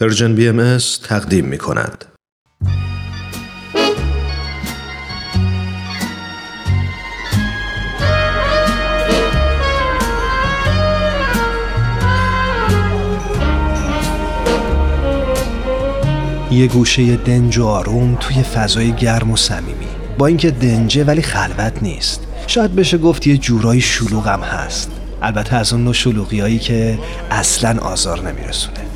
پرژن بی ام تقدیم می کند. یه گوشه دنج و آروم توی فضای گرم و صمیمی. با اینکه دنجه ولی خلوت نیست. شاید بشه گفت یه جورایی شلوغم هست. البته از اون نوع که اصلا آزار نمیرسونه.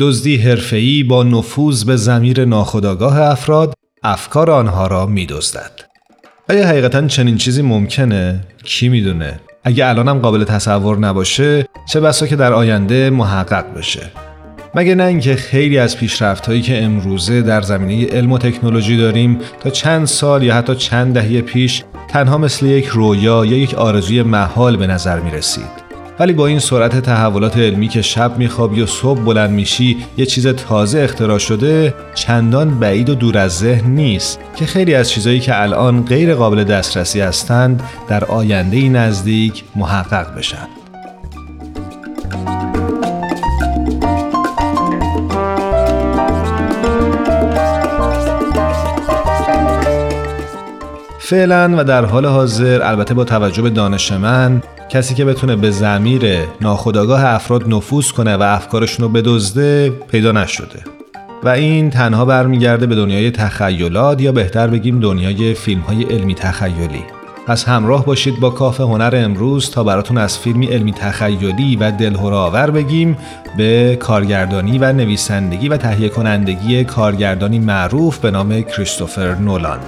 دزدی حرفه‌ای با نفوذ به زمیر ناخودآگاه افراد افکار آنها را میدزدد. آیا حقیقتا چنین چیزی ممکنه؟ کی می‌دونه؟ اگه الانم قابل تصور نباشه چه بسا که در آینده محقق بشه مگه نه اینکه خیلی از پیشرفت هایی که امروزه در زمینه علم و تکنولوژی داریم تا چند سال یا حتی چند دهه پیش تنها مثل یک رویا یا یک آرزوی محال به نظر می رسید. ولی با این سرعت تحولات علمی که شب میخوابی و صبح بلند میشی یه چیز تازه اختراع شده چندان بعید و دور از ذهن نیست که خیلی از چیزهایی که الان غیر قابل دسترسی هستند در آینده نزدیک محقق بشن. فعلا و در حال حاضر البته با توجه به دانش من کسی که بتونه به زمیر ناخودآگاه افراد نفوذ کنه و افکارشون رو بدزده پیدا نشده. و این تنها برمیگرده به دنیای تخیلات یا بهتر بگیم دنیای فیلم های علمی تخیلی. پس همراه باشید با کاف هنر امروز تا براتون از فیلمی علمی تخیلی و دلهراور بگیم به کارگردانی و نویسندگی و تهیه کنندگی کارگردانی معروف به نام کریستوفر نولان.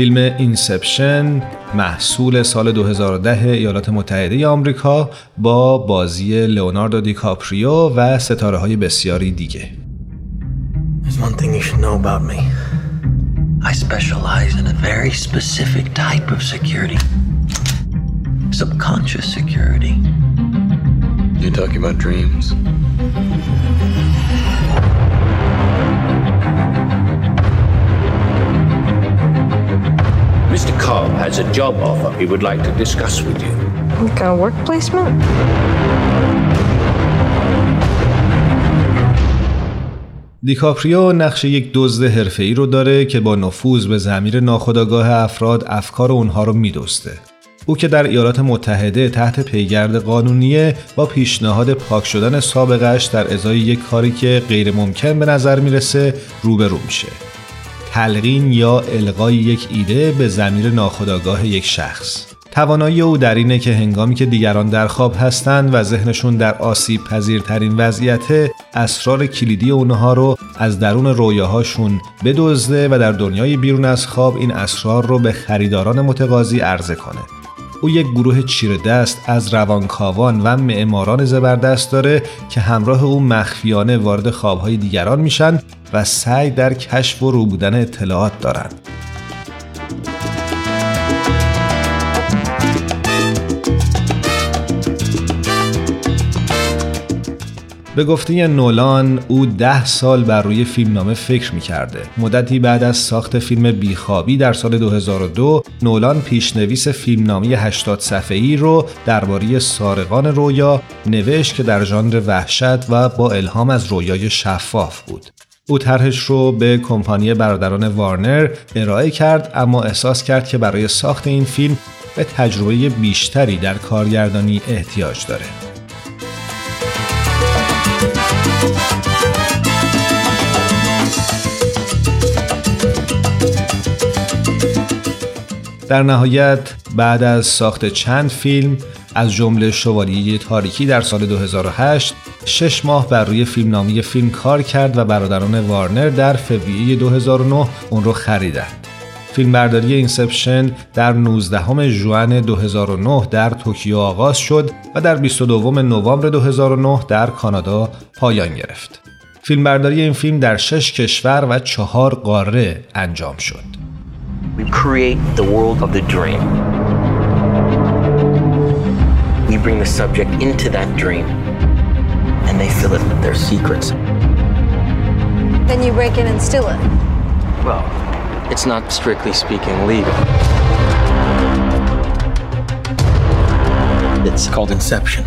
فیلم Inception محصول سال 2010 ایالات متحده آمریکا با بازی لئوناردو دیکاپریو و ستاره های بسیاری دیگه I specialize in a very specific type of security. Subconscious security. You talking about dreams? Has a job offer he would like to discuss with you. Like a work placement? دیکاپریو نقش یک دزد حرفه‌ای رو داره که با نفوذ به زمیر ناخودآگاه افراد افکار اونها رو میدزده. او که در ایالات متحده تحت پیگرد قانونیه با پیشنهاد پاک شدن سابقش در ازای یک کاری که غیر ممکن به نظر می‌رسه روبرو میشه. تلقین یا القای یک ایده به زمیر ناخودآگاه یک شخص. توانایی او در اینه که هنگامی که دیگران در خواب هستند و ذهنشون در آسیب پذیرترین وضعیت اسرار کلیدی اونها رو از درون رویاهاشون بدزده و در دنیای بیرون از خواب این اسرار رو به خریداران متقاضی عرضه کنه. او یک گروه چیره دست از روانکاوان و معماران زبردست داره که همراه او مخفیانه وارد خوابهای دیگران میشن و سعی در کشف و رو بودن اطلاعات دارند. به گفته نولان او ده سال بر روی فیلمنامه فکر می کرده. مدتی بعد از ساخت فیلم بیخوابی در سال 2002 نولان پیشنویس فیلمنامه 80 صفحه‌ای رو درباره سارقان رویا نوشت که در ژانر وحشت و با الهام از رویای شفاف بود. او طرحش رو به کمپانی برادران وارنر ارائه کرد اما احساس کرد که برای ساخت این فیلم به تجربه بیشتری در کارگردانی احتیاج داره. در نهایت بعد از ساخت چند فیلم از جمله شوالیه تاریکی در سال 2008 شش ماه بر روی فیلم نامه‌ی فیلم کار کرد و برادران وارنر در فوریه 2009 اون رو خریدند. فیلمبرداری Inception در 19 ژوئن 2009 در توکیو آغاز شد و در 22 نوامبر 2009 در کانادا پایان گرفت. فیلمبرداری این فیلم در شش کشور و چهار قاره انجام شد. We create the world of the dream. Bring the subject into that dream, and they fill it with their secrets. Then you break in and steal it. Well, it's not strictly speaking legal. It's called Inception.